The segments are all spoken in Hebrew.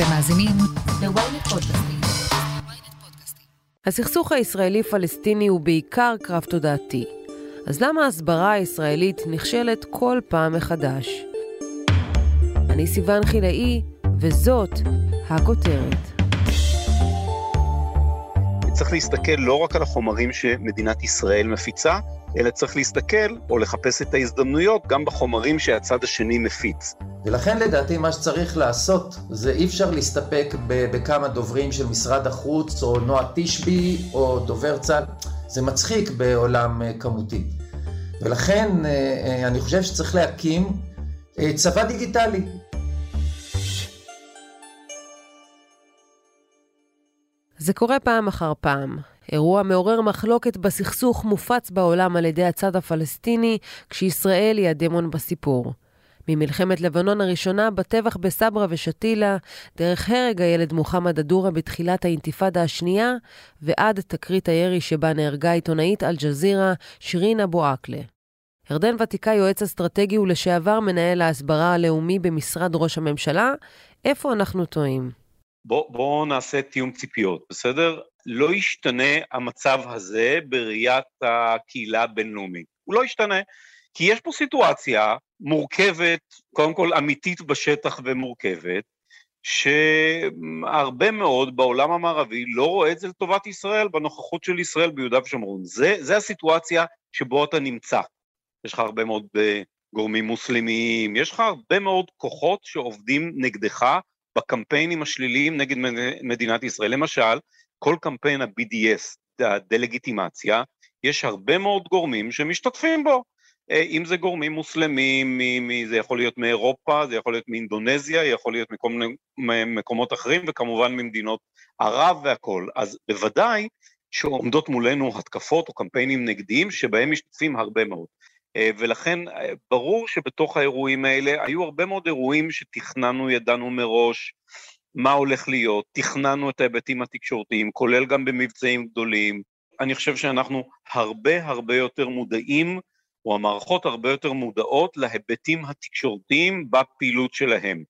אתם מאזינים ל-ynet פודקאסטים. הסכסוך הישראלי-פלסטיני הוא בעיקר קרב תודעתי. אז למה ההסברה הישראלית נכשלת כל פעם מחדש? אני סיון חילאי, וזאת הכותרת. צריך להסתכל לא רק על החומרים שמדינת ישראל מפיצה, אלא צריך להסתכל או לחפש את ההזדמנויות גם בחומרים שהצד השני מפיץ. ולכן לדעתי מה שצריך לעשות זה אי אפשר להסתפק בכמה דוברים של משרד החוץ או נועה תשבי או דובר צה"ל, זה מצחיק בעולם אה, כמותי. ולכן אה, אה, אני חושב שצריך להקים צבא דיגיטלי. זה קורה פעם אחר פעם. אירוע מעורר מחלוקת בסכסוך מופץ בעולם על ידי הצד הפלסטיני, כשישראל היא הדמון בסיפור. ממלחמת לבנון הראשונה בטבח בסברה ושתילה, דרך הרג הילד מוחמד א-דורה בתחילת האינתיפאדה השנייה, ועד תקרית הירי שבה נהרגה עיתונאית אל-ג'זירה, שירין אבו עקלה. ירדן ותיקה יועץ אסטרטגי ולשעבר מנהל ההסברה הלאומי במשרד ראש הממשלה, איפה אנחנו טועים? בואו בוא נעשה תיאום ציפיות, בסדר? לא ישתנה המצב הזה בראיית הקהילה הבינלאומית. הוא לא ישתנה, כי יש פה סיטואציה מורכבת, קודם כל אמיתית בשטח ומורכבת, שהרבה מאוד בעולם המערבי לא רואה את זה לטובת ישראל, בנוכחות של ישראל ביהודה ושומרון. זה, זה הסיטואציה שבו אתה נמצא. יש לך הרבה מאוד אה, גורמים מוסלמיים, יש לך הרבה מאוד כוחות שעובדים נגדך בקמפיינים השליליים נגד מדינת ישראל. למשל, כל קמפיין ה-BDS, הדה-לגיטימציה, יש הרבה מאוד גורמים שמשתתפים בו. אה, אם זה גורמים מוסלמים, זה יכול להיות מאירופה, זה יכול להיות מאינדונזיה, יכול להיות מכל מקומות אחרים, וכמובן ממדינות ערב והכול. אז בוודאי שעומדות מולנו התקפות או קמפיינים נגדיים שבהם משתתפים הרבה מאוד. אה, ולכן אה, ברור שבתוך האירועים האלה היו הרבה מאוד אירועים שתכננו, ידענו מראש מה הולך להיות, תכננו את ההיבטים התקשורתיים, כולל גם במבצעים גדולים. אני חושב שאנחנו הרבה הרבה יותר מודעים, או המערכות הרבה יותר מודעות להיבטים התקשורתיים בפעילות שלהם.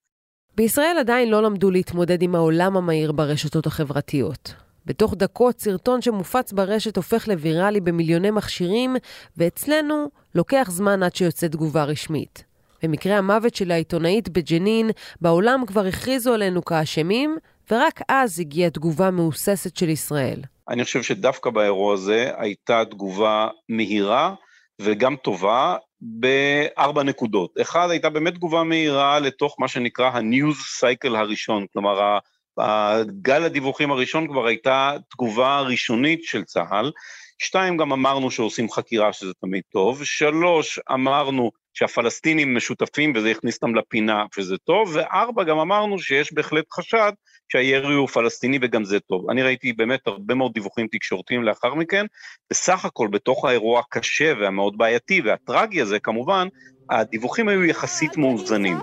בישראל עדיין לא למדו להתמודד עם העולם המהיר ברשתות החברתיות. בתוך דקות סרטון שמופץ ברשת הופך לוויראלי במיליוני מכשירים, ואצלנו לוקח זמן עד שיוצאת תגובה רשמית. במקרה המוות של העיתונאית בג'נין, בעולם כבר הכריזו עלינו כאשמים, ורק אז הגיעה תגובה מהוססת של ישראל. אני חושב שדווקא באירוע הזה הייתה תגובה מהירה וגם טובה בארבע נקודות. אחד, הייתה באמת תגובה מהירה לתוך מה שנקרא ה-news cycle הראשון, כלומר בגל הדיווחים הראשון כבר הייתה תגובה ראשונית של צה"ל. שתיים, גם אמרנו שעושים חקירה, שזה תמיד טוב. שלוש, אמרנו שהפלסטינים משותפים וזה הכניס אותם לפינה, שזה טוב. וארבע, גם אמרנו שיש בהחלט חשד שהירי הוא פלסטיני וגם זה טוב. אני ראיתי באמת הרבה מאוד דיווחים תקשורתיים לאחר מכן. בסך הכל, בתוך האירוע הקשה והמאוד בעייתי והטרגי הזה, כמובן, הדיווחים היו יחסית מאוזנים.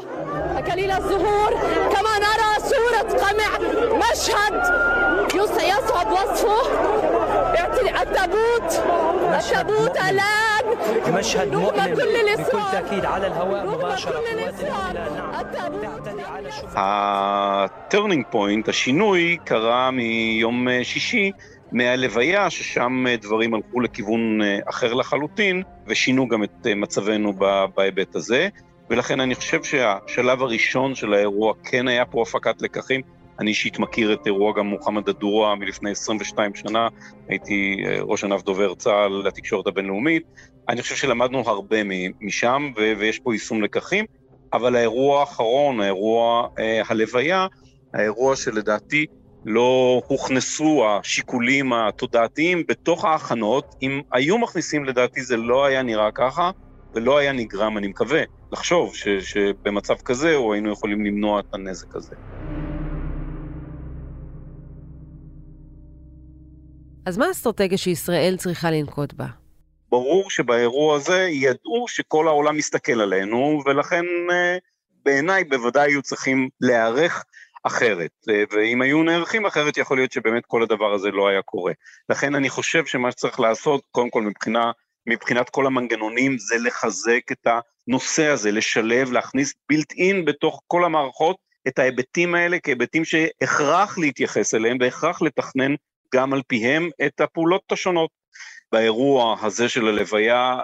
قمع مشهد يصعب وصفه التابوت التابوت الآن مشهد مؤلم بكل تأكيد على الهواء مباشرة הטרנינג פוינט, השינוי, קרה מיום שישי מהלוויה, ששם דברים הלכו לכיוון אחר לחלוטין, ושינו גם את מצבנו בהיבט הזה. ולכן אני חושב שהשלב הראשון של האירוע כן היה פה הפקת לקחים. אני אישית מכיר את אירוע גם מוחמד א-דורה מלפני 22 שנה, הייתי אה, ראש ענף דובר צה"ל לתקשורת הבינלאומית. אני חושב שלמדנו הרבה משם, ויש פה יישום לקחים, אבל האירוע האחרון, האירוע אה, הלוויה, האירוע שלדעתי לא הוכנסו השיקולים התודעתיים בתוך ההכנות, אם היו מכניסים לדעתי זה לא היה נראה ככה, ולא היה נגרם, אני מקווה, לחשוב ש, שבמצב כזה, או היינו יכולים למנוע את הנזק הזה. אז מה האסטרטגיה שישראל צריכה לנקוט בה? ברור שבאירוע הזה ידעו שכל העולם מסתכל עלינו, ולכן אה, בעיניי בוודאי היו צריכים להיערך אחרת. אה, ואם היו נערכים אחרת, יכול להיות שבאמת כל הדבר הזה לא היה קורה. לכן אני חושב שמה שצריך לעשות, קודם כל מבחינה מבחינת כל המנגנונים זה לחזק את הנושא הזה, לשלב, להכניס בילט אין בתוך כל המערכות את ההיבטים האלה כהיבטים שהכרח להתייחס אליהם והכרח לתכנן גם על פיהם את הפעולות השונות. באירוע הזה של הלוויה,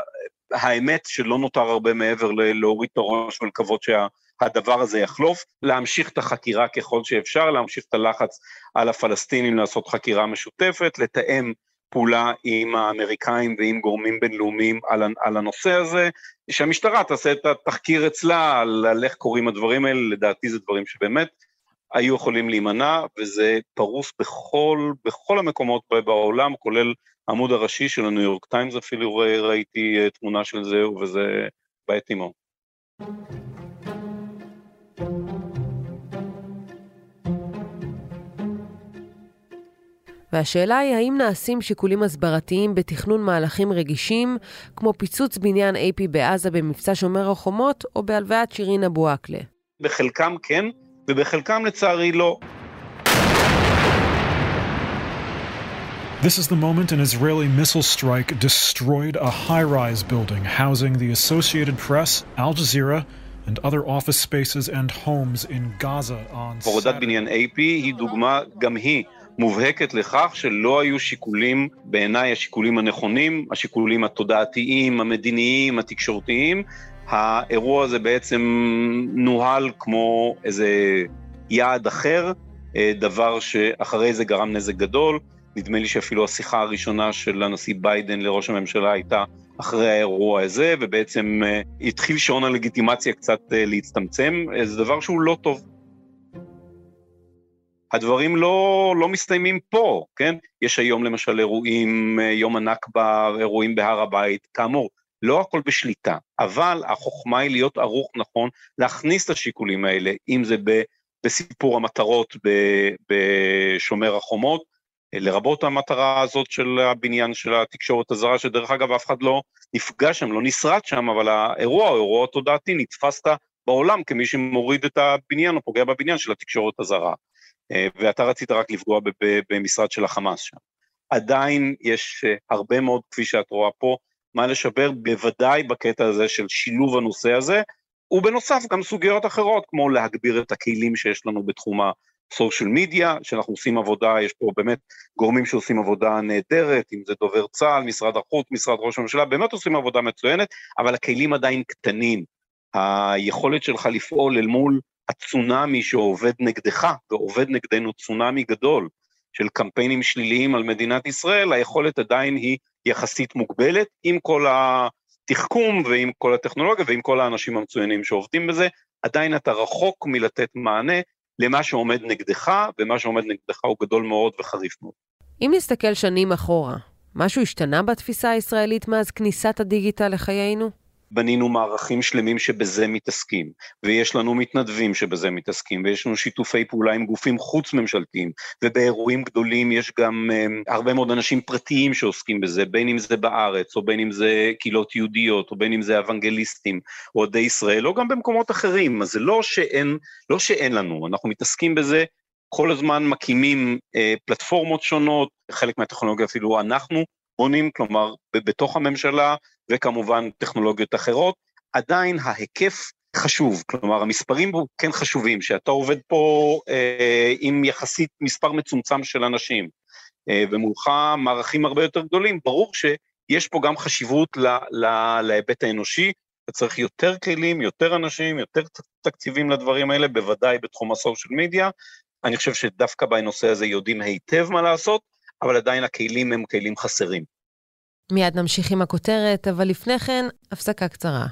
האמת שלא נותר הרבה מעבר להוריד את הראש ולקוות שהדבר הזה יחלוף, להמשיך את החקירה ככל שאפשר, להמשיך את הלחץ על הפלסטינים לעשות חקירה משותפת, לתאם פעולה עם האמריקאים ועם גורמים בינלאומיים על, על הנושא הזה, שהמשטרה תעשה את התחקיר אצלה על, על איך קורים הדברים האלה, לדעתי זה דברים שבאמת היו יכולים להימנע, וזה פרוס בכל, בכל המקומות בעולם, כולל העמוד הראשי של הניו יורק טיימס אפילו ראיתי אה, תמונה של זה, וזה בעייתי מאוד. והשאלה היא האם נעשים שיקולים הסברתיים בתכנון מהלכים רגישים, כמו פיצוץ בניין AP בעזה במבצע שומר החומות, או בהלוויית שירין אבו עקלה. בחלקם כן, ובחלקם לצערי לא. This is the moment an Israeli missile strike destroyed a high rise building housing the Associated Press, Al Jazeera, and other office spaces and homes in Gaza on הורדת בניין AP היא דוגמה גם היא מובהקת לכך שלא היו שיקולים, בעיניי השיקולים הנכונים, השיקולים התודעתיים, המדיניים, התקשורתיים. האירוע הזה בעצם נוהל כמו איזה יעד אחר, אה, דבר שאחרי זה גרם נזק גדול. נדמה לי שאפילו השיחה הראשונה של הנשיא ביידן לראש הממשלה הייתה אחרי האירוע הזה, ובעצם uh, התחיל שעון הלגיטימציה קצת uh, להצטמצם, זה דבר שהוא לא טוב. הדברים לא, לא מסתיימים פה, כן? יש היום למשל אירועים, uh, יום הנכבה, אירועים בהר הבית, כאמור, לא הכל בשליטה, אבל החוכמה היא להיות ערוך נכון, להכניס את השיקולים האלה, אם זה בסיפור המטרות בשומר החומות, לרבות המטרה הזאת של הבניין של התקשורת הזרה, שדרך אגב אף אחד לא נפגע שם, לא נשרט שם, אבל האירוע, האירוע התודעתי, נתפסת בעולם כמי שמוריד את הבניין או פוגע בבניין של התקשורת הזרה. אה, ואתה רצית רק לפגוע במשרד של החמאס שם. עדיין יש אה, הרבה מאוד, כפי שאת רואה פה, מה לשבר, בוודאי בקטע הזה של שילוב הנושא הזה, ובנוסף גם סוגיות אחרות, כמו להגביר את הכלים שיש לנו בתחום סושיאל מדיה, שאנחנו עושים עבודה, יש פה באמת גורמים שעושים עבודה נהדרת, אם זה דובר צה"ל, משרד החוץ, משרד ראש הממשלה, באמת עושים עבודה מצוינת, אבל הכלים עדיין קטנים. היכולת שלך לפעול אל מול הצונאמי שעובד נגדך, ועובד נגדנו צונאמי גדול של קמפיינים שליליים על מדינת ישראל, היכולת עדיין היא יחסית מוגבלת, עם כל התחכום ועם כל הטכנולוגיה ועם כל האנשים המצוינים שעובדים בזה, עדיין אתה רחוק מלתת מענה למה שעומד נגדך, ומה שעומד נגדך הוא גדול מאוד וחריף מאוד. אם נסתכל שנים אחורה, משהו השתנה בתפיסה הישראלית מאז כניסת הדיגיטל לחיינו? בנינו מערכים שלמים שבזה מתעסקים, ויש לנו מתנדבים שבזה מתעסקים, ויש לנו שיתופי פעולה עם גופים חוץ-ממשלתיים, ובאירועים גדולים יש גם um, הרבה מאוד אנשים פרטיים שעוסקים בזה, בין אם זה בארץ, או בין אם זה קהילות יהודיות, או בין אם זה אוונגליסטים, או אוהדי ישראל, או גם במקומות אחרים, אז זה לא שאין, לא שאין לנו, אנחנו מתעסקים בזה כל הזמן מקימים אה, פלטפורמות שונות, חלק מהטכנולוגיה אפילו אנחנו בונים, כלומר, בתוך הממשלה, וכמובן טכנולוגיות אחרות, עדיין ההיקף חשוב, כלומר המספרים פה כן חשובים, שאתה עובד פה אה, עם יחסית מספר מצומצם של אנשים, אה, ומולך מערכים הרבה יותר גדולים, ברור שיש פה גם חשיבות להיבט האנושי, אתה צריך יותר כלים, יותר אנשים, יותר תקציבים לדברים האלה, בוודאי בתחום הסושיאל מדיה. אני חושב שדווקא בנושא הזה יודעים היטב מה לעשות, אבל עדיין הכלים הם כלים חסרים. מיד נמשיך עם הכותרת, אבל לפני כן, הפסקה קצרה.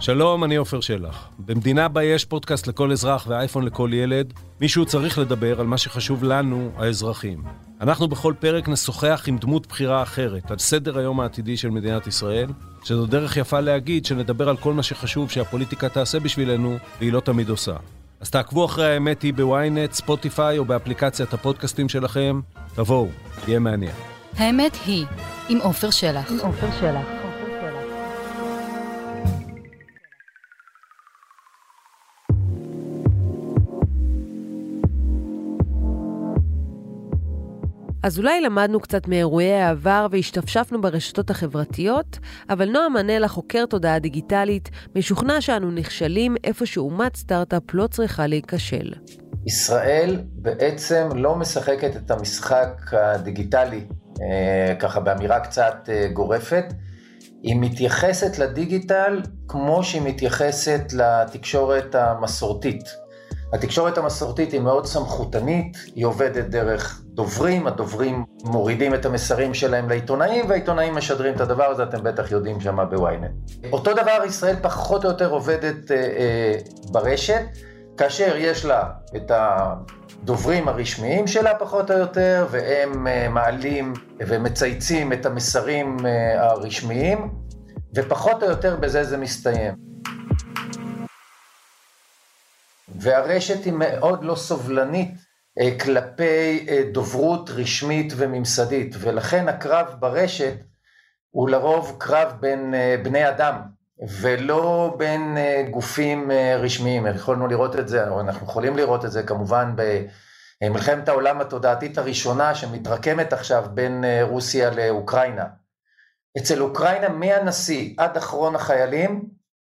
שלום, אני עופר שלח. במדינה בה יש פודקאסט לכל אזרח ואייפון לכל ילד, מישהו צריך לדבר על מה שחשוב לנו, האזרחים. אנחנו בכל פרק נשוחח עם דמות בחירה אחרת על סדר היום העתידי של מדינת ישראל, שזו דרך יפה להגיד שנדבר על כל מה שחשוב שהפוליטיקה תעשה בשבילנו, והיא לא תמיד עושה. אז תעקבו אחרי האמת היא בוויינט, ספוטיפיי או באפליקציית הפודקאסטים שלכם. תבואו, יהיה מעניין. האמת היא, עם עופר שלח. עם עופר שלח. אז אולי למדנו קצת מאירועי העבר והשתפשפנו ברשתות החברתיות, אבל נועה מנלה, חוקר תודעה דיגיטלית, משוכנע שאנו נכשלים איפה שאומת סטארט-אפ לא צריכה להיכשל. ישראל בעצם לא משחקת את המשחק הדיגיטלי, אה, ככה באמירה קצת אה, גורפת, היא מתייחסת לדיגיטל כמו שהיא מתייחסת לתקשורת המסורתית. התקשורת המסורתית היא מאוד סמכותנית, היא עובדת דרך דוברים, הדוברים מורידים את המסרים שלהם לעיתונאים, והעיתונאים משדרים את הדבר הזה, אתם בטח יודעים שמה בוויינט. אותו דבר ישראל פחות או יותר עובדת אה, אה, ברשת, כאשר יש לה את הדוברים הרשמיים שלה פחות או יותר, והם אה, מעלים ומצייצים את המסרים אה, הרשמיים, ופחות או יותר בזה זה מסתיים. והרשת היא מאוד לא סובלנית אה, כלפי דוברות רשמית וממסדית, ולכן הקרב ברשת הוא לרוב קרב בין בני אדם, ולא בין גופים רשמיים. יכולנו לראות את זה, או אנחנו יכולים לראות את זה כמובן במלחמת העולם התודעתית הראשונה שמתרקמת עכשיו בין רוסיה לאוקראינה. אצל אוקראינה מהנשיא עד אחרון החיילים,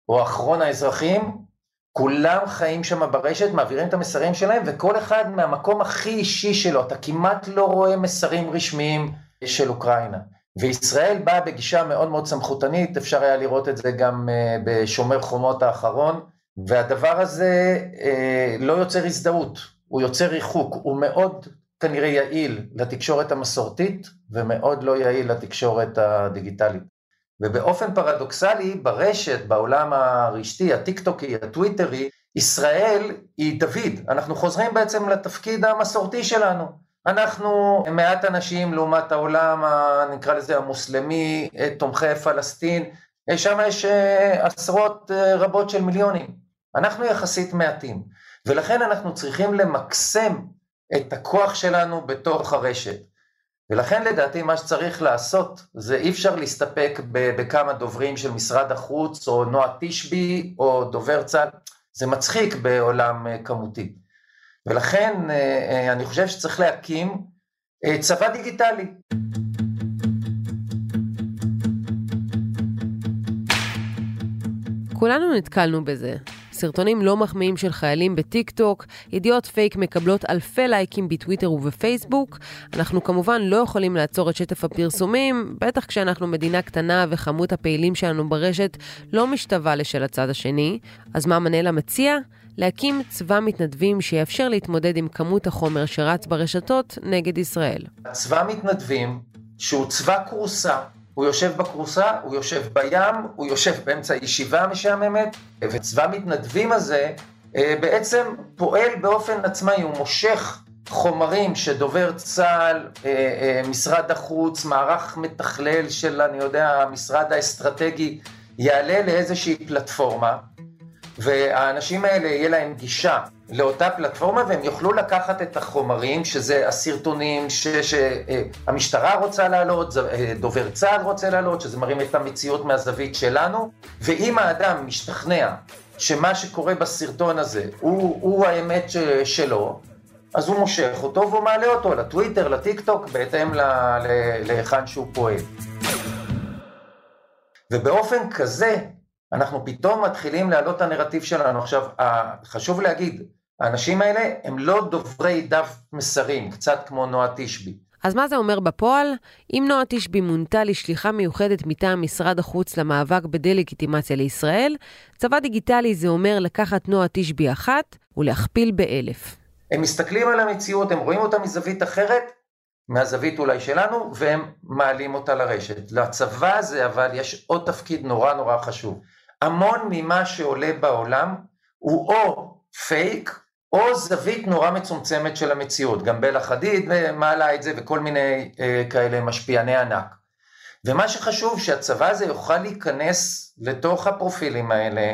או אחרון האזרחים, כולם חיים שם ברשת, מעבירים את המסרים שלהם, וכל אחד מהמקום הכי אישי שלו, אתה כמעט לא רואה מסרים רשמיים של אוקראינה. וישראל באה בגישה מאוד מאוד סמכותנית, אפשר היה לראות את זה גם אה, בשומר חומות האחרון, והדבר הזה אה, לא יוצר הזדהות, הוא יוצר ריחוק, הוא מאוד כנראה יעיל לתקשורת המסורתית ומאוד לא יעיל לתקשורת הדיגיטלית. ובאופן פרדוקסלי, ברשת, בעולם הרשתי, הטיקטוקי, הטוויטרי, ישראל היא דוד, אנחנו חוזרים בעצם לתפקיד המסורתי שלנו. אנחנו מעט אנשים לעומת העולם, נקרא לזה המוסלמי, תומכי פלסטין, שם יש אה, עשרות אה, רבות של מיליונים. אנחנו יחסית מעטים, ולכן אנחנו צריכים למקסם את הכוח שלנו בתוך הרשת. ולכן לדעתי מה שצריך לעשות זה אי אפשר להסתפק בכמה דוברים של משרד החוץ או נועה תשבי או דובר צה"ל, זה מצחיק בעולם אה, כמותי. ולכן אה, אה, אני חושב שצריך להקים צבא דיגיטלי. כולנו נתקלנו בזה. סרטונים לא מחמיאים של חיילים בטיק טוק, ידיעות פייק מקבלות אלפי לייקים בטוויטר ובפייסבוק. אנחנו כמובן לא יכולים לעצור את שטף הפרסומים, בטח כשאנחנו מדינה קטנה וכמות הפעילים שלנו ברשת לא משתווה לשל הצד השני. אז מה מנהל המציע? להקים צבא מתנדבים שיאפשר להתמודד עם כמות החומר שרץ ברשתות נגד ישראל. צבא מתנדבים שהוא צבא כורסה הוא יושב בכרוסה, הוא יושב בים, הוא יושב באמצע ישיבה משעממת, וצבא מתנדבים הזה אה, בעצם פועל באופן עצמאי, הוא מושך חומרים שדובר צה"ל, אה, אה, משרד החוץ, מערך מתכלל של, אני יודע, המשרד האסטרטגי, יעלה לאיזושהי פלטפורמה, והאנשים האלה יהיה להם גישה לאותה פלטפורמה והם יוכלו לקחת את החומרים, שזה הסרטונים שהמשטרה ש, רוצה להעלות, אה, דובר צה"ל רוצה להעלות, שזה מראים את המציאות מהזווית שלנו, ואם האדם משתכנע שמה שקורה בסרטון הזה הוא, הוא האמת שלו, אז הוא מושך אותו והוא מעלה אותו לטוויטר, לטיק טוק, בהתאם להיכן שהוא פועל. ובאופן כזה, אנחנו פתאום מתחילים להעלות את הנרטיב שלנו. עכשיו, חשוב להגיד, האנשים האלה הם לא דוברי דף מסרים, קצת כמו נועה תשבי. אז מה זה אומר בפועל? אם נועה תשבי מונתה לשליחה מיוחדת מטעם משרד החוץ למאבק בדה-לגיטימציה לישראל, צבא דיגיטלי זה אומר לקחת נועה תשבי אחת ולהכפיל באלף. הם מסתכלים על המציאות, הם רואים אותה מזווית אחרת, מהזווית אולי שלנו, והם מעלים אותה לרשת. לצבא הזה אבל יש עוד תפקיד נורא נורא חשוב. המון ממה שעולה בעולם הוא או פייק או זווית נורא מצומצמת של המציאות. גם בלה חדיד מעלה את זה וכל מיני אה, כאלה משפיעני ענק. ומה שחשוב שהצבא הזה יוכל להיכנס לתוך הפרופילים האלה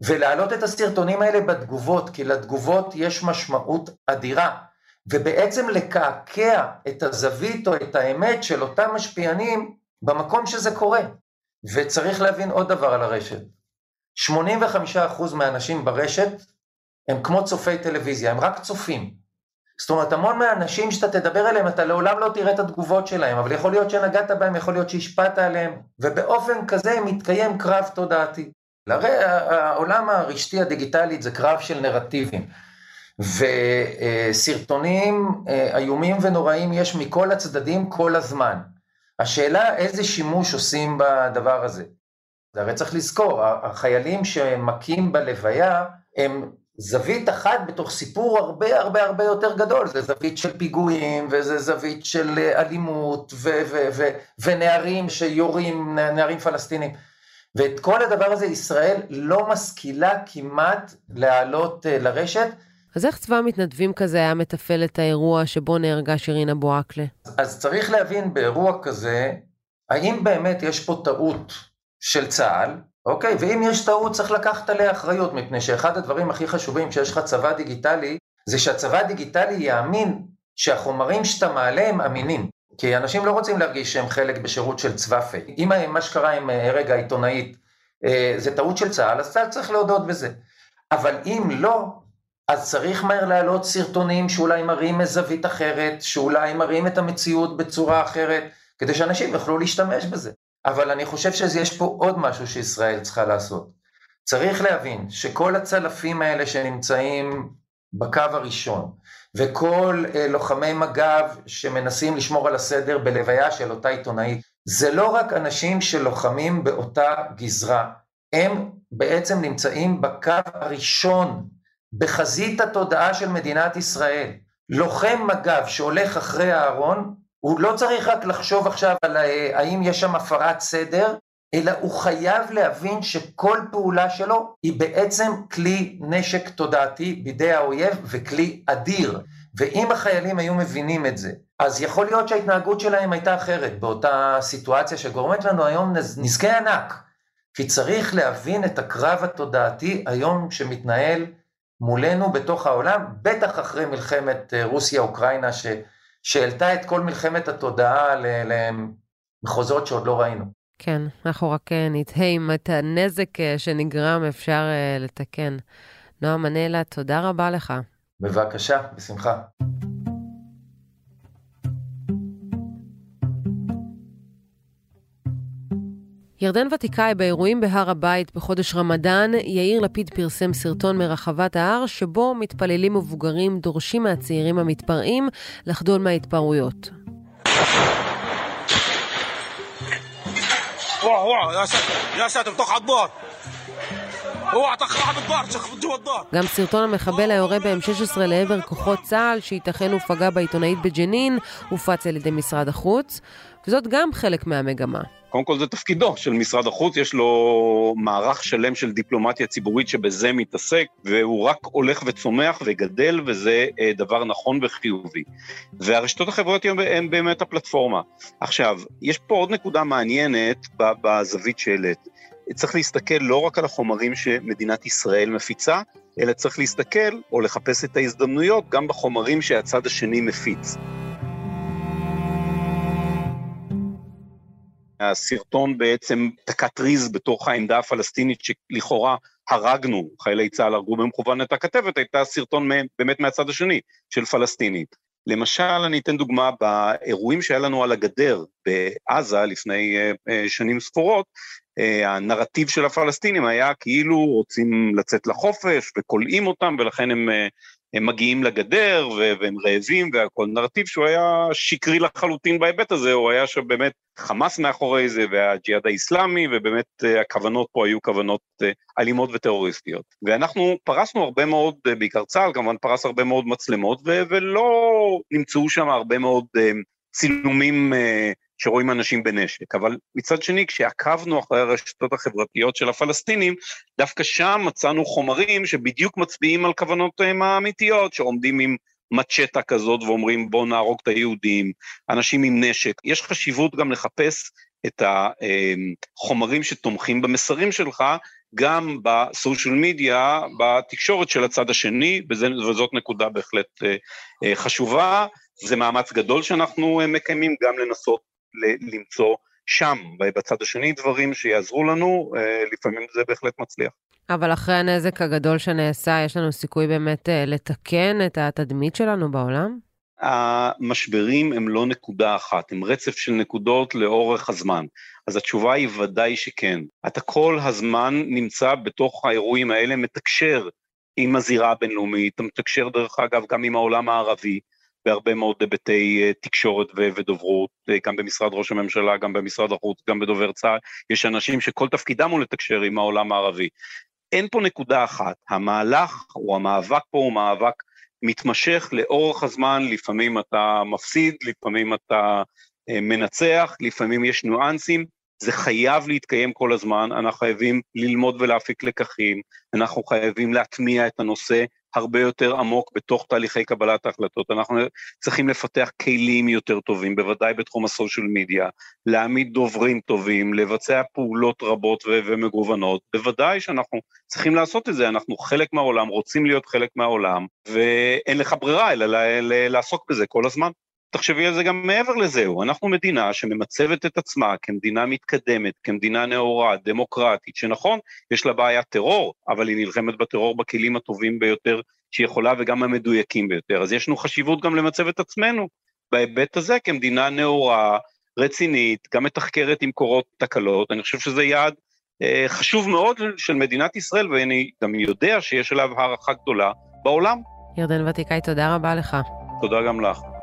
ולהעלות את הסרטונים האלה בתגובות, כי לתגובות יש משמעות אדירה. ובעצם לקעקע את הזווית או את האמת של אותם משפיענים במקום שזה קורה. וצריך להבין עוד דבר על הרשת. 85% מהאנשים ברשת הם כמו צופי טלוויזיה, הם רק צופים. זאת אומרת, המון מהאנשים שאתה תדבר עליהם, אתה לעולם לא תראה את התגובות שלהם, אבל יכול להיות שנגעת בהם, יכול להיות שהשפעת עליהם, ובאופן כזה מתקיים קרב תודעתי. הרי העולם הרשתי הדיגיטלי זה קרב של נרטיבים, וסרטונים אה, איומים ונוראים יש מכל הצדדים כל הזמן. השאלה איזה שימוש עושים בדבר הזה. הרי צריך לזכור, החיילים שמכים בלוויה הם זווית אחת בתוך סיפור הרבה הרבה הרבה יותר גדול, זה זווית של פיגועים, וזה זווית של אה, אלימות, ו- ו- ו- ונערים שיורים, נערים פלסטינים. ואת כל הדבר הזה ישראל לא משכילה כמעט להעלות אה, לרשת. אז איך צבא המתנדבים כזה היה מתפעל את האירוע שבו נהרגה שירין אבו עקלה? אז צריך להבין באירוע כזה, האם באמת יש פה טעות של צה"ל, אוקיי? ואם יש טעות צריך לקחת עליה אחריות, מפני שאחד הדברים הכי חשובים שיש לך צבא דיגיטלי, זה שהצבא הדיגיטלי יאמין שהחומרים שאתה מעלה הם אמינים. כי אנשים לא רוצים להרגיש שהם חלק בשירות של צבא פייק. אם מה שקרה עם הרג אה, העיתונאית אה, זה טעות של צה"ל, אז צה"ל צריך להודות בזה. אבל אם לא, אז צריך מהר להעלות סרטונים שאולי מראים מזווית אחרת, שאולי מראים את המציאות בצורה אחרת, כדי שאנשים יוכלו להשתמש בזה. אבל אני חושב שיש פה עוד משהו שישראל צריכה לעשות. צריך להבין שכל הצלפים האלה שנמצאים בקו הראשון, וכל אה, לוחמי מג"ב שמנסים לשמור על הסדר בלוויה של אותה עיתונאית, זה לא רק אנשים שלוחמים באותה גזרה, הם בעצם נמצאים בקו הראשון, בחזית התודעה של מדינת ישראל. לוחם מג"ב שהולך אחרי הארון, הוא לא צריך רק לחשוב עכשיו על אה, האם יש שם הפרת סדר, אלא הוא חייב להבין שכל פעולה שלו היא בעצם כלי נשק תודעתי בידי האויב וכלי אדיר. ואם החיילים היו מבינים את זה, אז יכול להיות שההתנהגות שלהם הייתה אחרת באותה סיטואציה שגורמת לנו היום נזקי ענק. כי צריך להבין את הקרב התודעתי היום שמתנהל מולנו בתוך העולם, בטח אחרי מלחמת אה, רוסיה-אוקראינה שהעלתה את כל מלחמת התודעה למחוזות שעוד לא ראינו. כן, אנחנו רק אה, נתהה אם את הנזק אה, שנגרם אפשר לתקן. נועה מנלה, תודה רבה לך. בבקשה, בשמחה. ירדן ותיקאי באירועים בהר הבית בחודש רמדאן, יאיר לפיד פרסם סרטון מרחבת ההר שבו מתפללים מבוגרים דורשים מהצעירים המתפרעים לחדול מההתפרעויות. גם סרטון המחבל היורה ב-M16 לעבר כוחות צה"ל, שייתכן ופגע בעיתונאית בג'נין, הופץ על ידי משרד החוץ, וזאת גם חלק מהמגמה. קודם כל זה תפקידו של משרד החוץ, יש לו מערך שלם של דיפלומטיה ציבורית שבזה מתעסק, והוא רק הולך וצומח וגדל, וזה אה, דבר נכון וחיובי. והרשתות החברתיות הן באמת הפלטפורמה. עכשיו, יש פה עוד נקודה מעניינת בזווית שהעלית. צריך להסתכל לא רק על החומרים שמדינת ישראל מפיצה, אלא צריך להסתכל או לחפש את ההזדמנויות גם בחומרים שהצד השני מפיץ. הסרטון בעצם תקע טריז בתוך העמדה הפלסטינית שלכאורה הרגנו, חיילי צה"ל הרגו במכוון את הכתבת, הייתה סרטון באמת מהצד השני, של פלסטינים. למשל, אני אתן דוגמה, באירועים שהיה לנו על הגדר בעזה לפני uh, שנים ספורות, uh, הנרטיב של הפלסטינים היה כאילו רוצים לצאת לחופש וכולאים אותם ולכן הם הם מגיעים לגדר והם רעבים והכל נרטיב שהוא היה שקרי לחלוטין בהיבט הזה, הוא היה שבאמת חמאס מאחורי זה והג'יהאד האיסלאמי ובאמת אה, הכוונות פה היו כוונות אה, אלימות וטרוריסטיות. ואנחנו פרסנו הרבה מאוד, אה, בעיקר צה"ל כמובן פרס הרבה מאוד מצלמות ולא נמצאו שם הרבה מאוד צילומים שרואים אנשים בנשק. אבל מצד שני, כשעקבנו אחרי הרשתות החברתיות של הפלסטינים, דווקא שם מצאנו חומרים שבדיוק מצביעים על כוונותיהם האמיתיות, שעומדים עם מצ'טה כזאת ואומרים בואו נהרוג את היהודים, אנשים עם נשק. יש חשיבות גם לחפש את החומרים שתומכים במסרים שלך, גם בסושיאל מדיה, בתקשורת של הצד השני, וזאת נקודה בהחלט אה, אה, חשובה. זה מאמץ גדול שאנחנו אה, מקיימים גם לנסות למצוא שם, בצד השני, דברים שיעזרו לנו, לפעמים זה בהחלט מצליח. אבל אחרי הנזק הגדול שנעשה, יש לנו סיכוי באמת לתקן את התדמית שלנו בעולם? המשברים הם לא נקודה אחת, הם רצף של נקודות לאורך הזמן. אז התשובה היא ודאי שכן. אתה כל הזמן נמצא בתוך האירועים האלה, מתקשר עם הזירה הבינלאומית, אתה מתקשר דרך אגב גם עם העולם הערבי, בהרבה מאוד היבטי uh, תקשורת ודוברות, uh, גם במשרד ראש הממשלה, גם במשרד החוץ, גם בדובר צה"ל, יש אנשים שכל תפקידם הוא לתקשר עם העולם הערבי. אין פה נקודה אחת, המהלך או המאבק פה הוא מאבק מתמשך לאורך הזמן, לפעמים אתה מפסיד, לפעמים אתה uh, מנצח, לפעמים יש ניואנסים, זה חייב להתקיים כל הזמן, אנחנו חייבים ללמוד ולהפיק לקחים, אנחנו חייבים להטמיע את הנושא הרבה יותר עמוק בתוך תהליכי קבלת ההחלטות. אנחנו צריכים לפתח כלים יותר טובים, בוודאי בתחום הסושיאל מדיה, להעמיד דוברים טובים, לבצע פעולות רבות ו- ומגוונות. בוודאי שאנחנו צריכים לעשות את זה, אנחנו חלק מהעולם, רוצים להיות חלק מהעולם, ואין לך ברירה אלא לעסוק בזה כל הזמן. תחשבי על זה גם מעבר לזהו, אנחנו מדינה שממצבת את עצמה כמדינה מתקדמת, כמדינה נאורה, דמוקרטית, שנכון, יש לה בעיית טרור, אבל היא נלחמת בטרור בכלים הטובים ביותר שהיא יכולה וגם המדויקים ביותר, אז יש לנו חשיבות גם למצב את עצמנו בהיבט הזה כמדינה נאורה, רצינית, גם מתחקרת אם קורות תקלות, אני חושב שזה יעד אה, חשוב מאוד של מדינת ישראל, ואני גם יודע שיש אליו הערכה גדולה בעולם. ירדן ותיקאי, תודה רבה לך. תודה גם לך.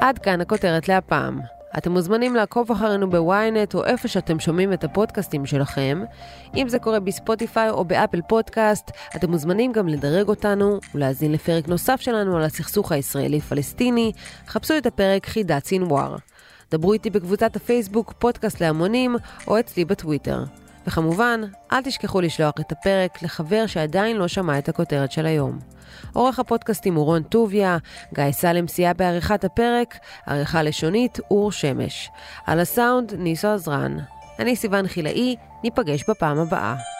עד כאן הכותרת להפעם. אתם מוזמנים לעקוב אחרינו ב Ynet או איפה שאתם שומעים את הפודקאסטים שלכם. אם זה קורה בספוטיפיי או ב Apple Podcast, אתם מוזמנים גם לדרג אותנו ולהאזין לפרק נוסף שלנו על הסכסוך הישראלי-פלסטיני. חפשו את הפרק חידת סינואר. דברו איתי בקבוצת הפייסבוק פודקאסט להמונים או אצלי בטוויטר. וכמובן, אל תשכחו לשלוח את הפרק לחבר שעדיין לא שמע את הכותרת של היום. עורך הפודקאסטים הוא רון טוביה, גיא סלם סייע בעריכת הפרק, עריכה לשונית אור שמש. על הסאונד ניסו עזרן. אני סיוון חילאי, ניפגש בפעם הבאה.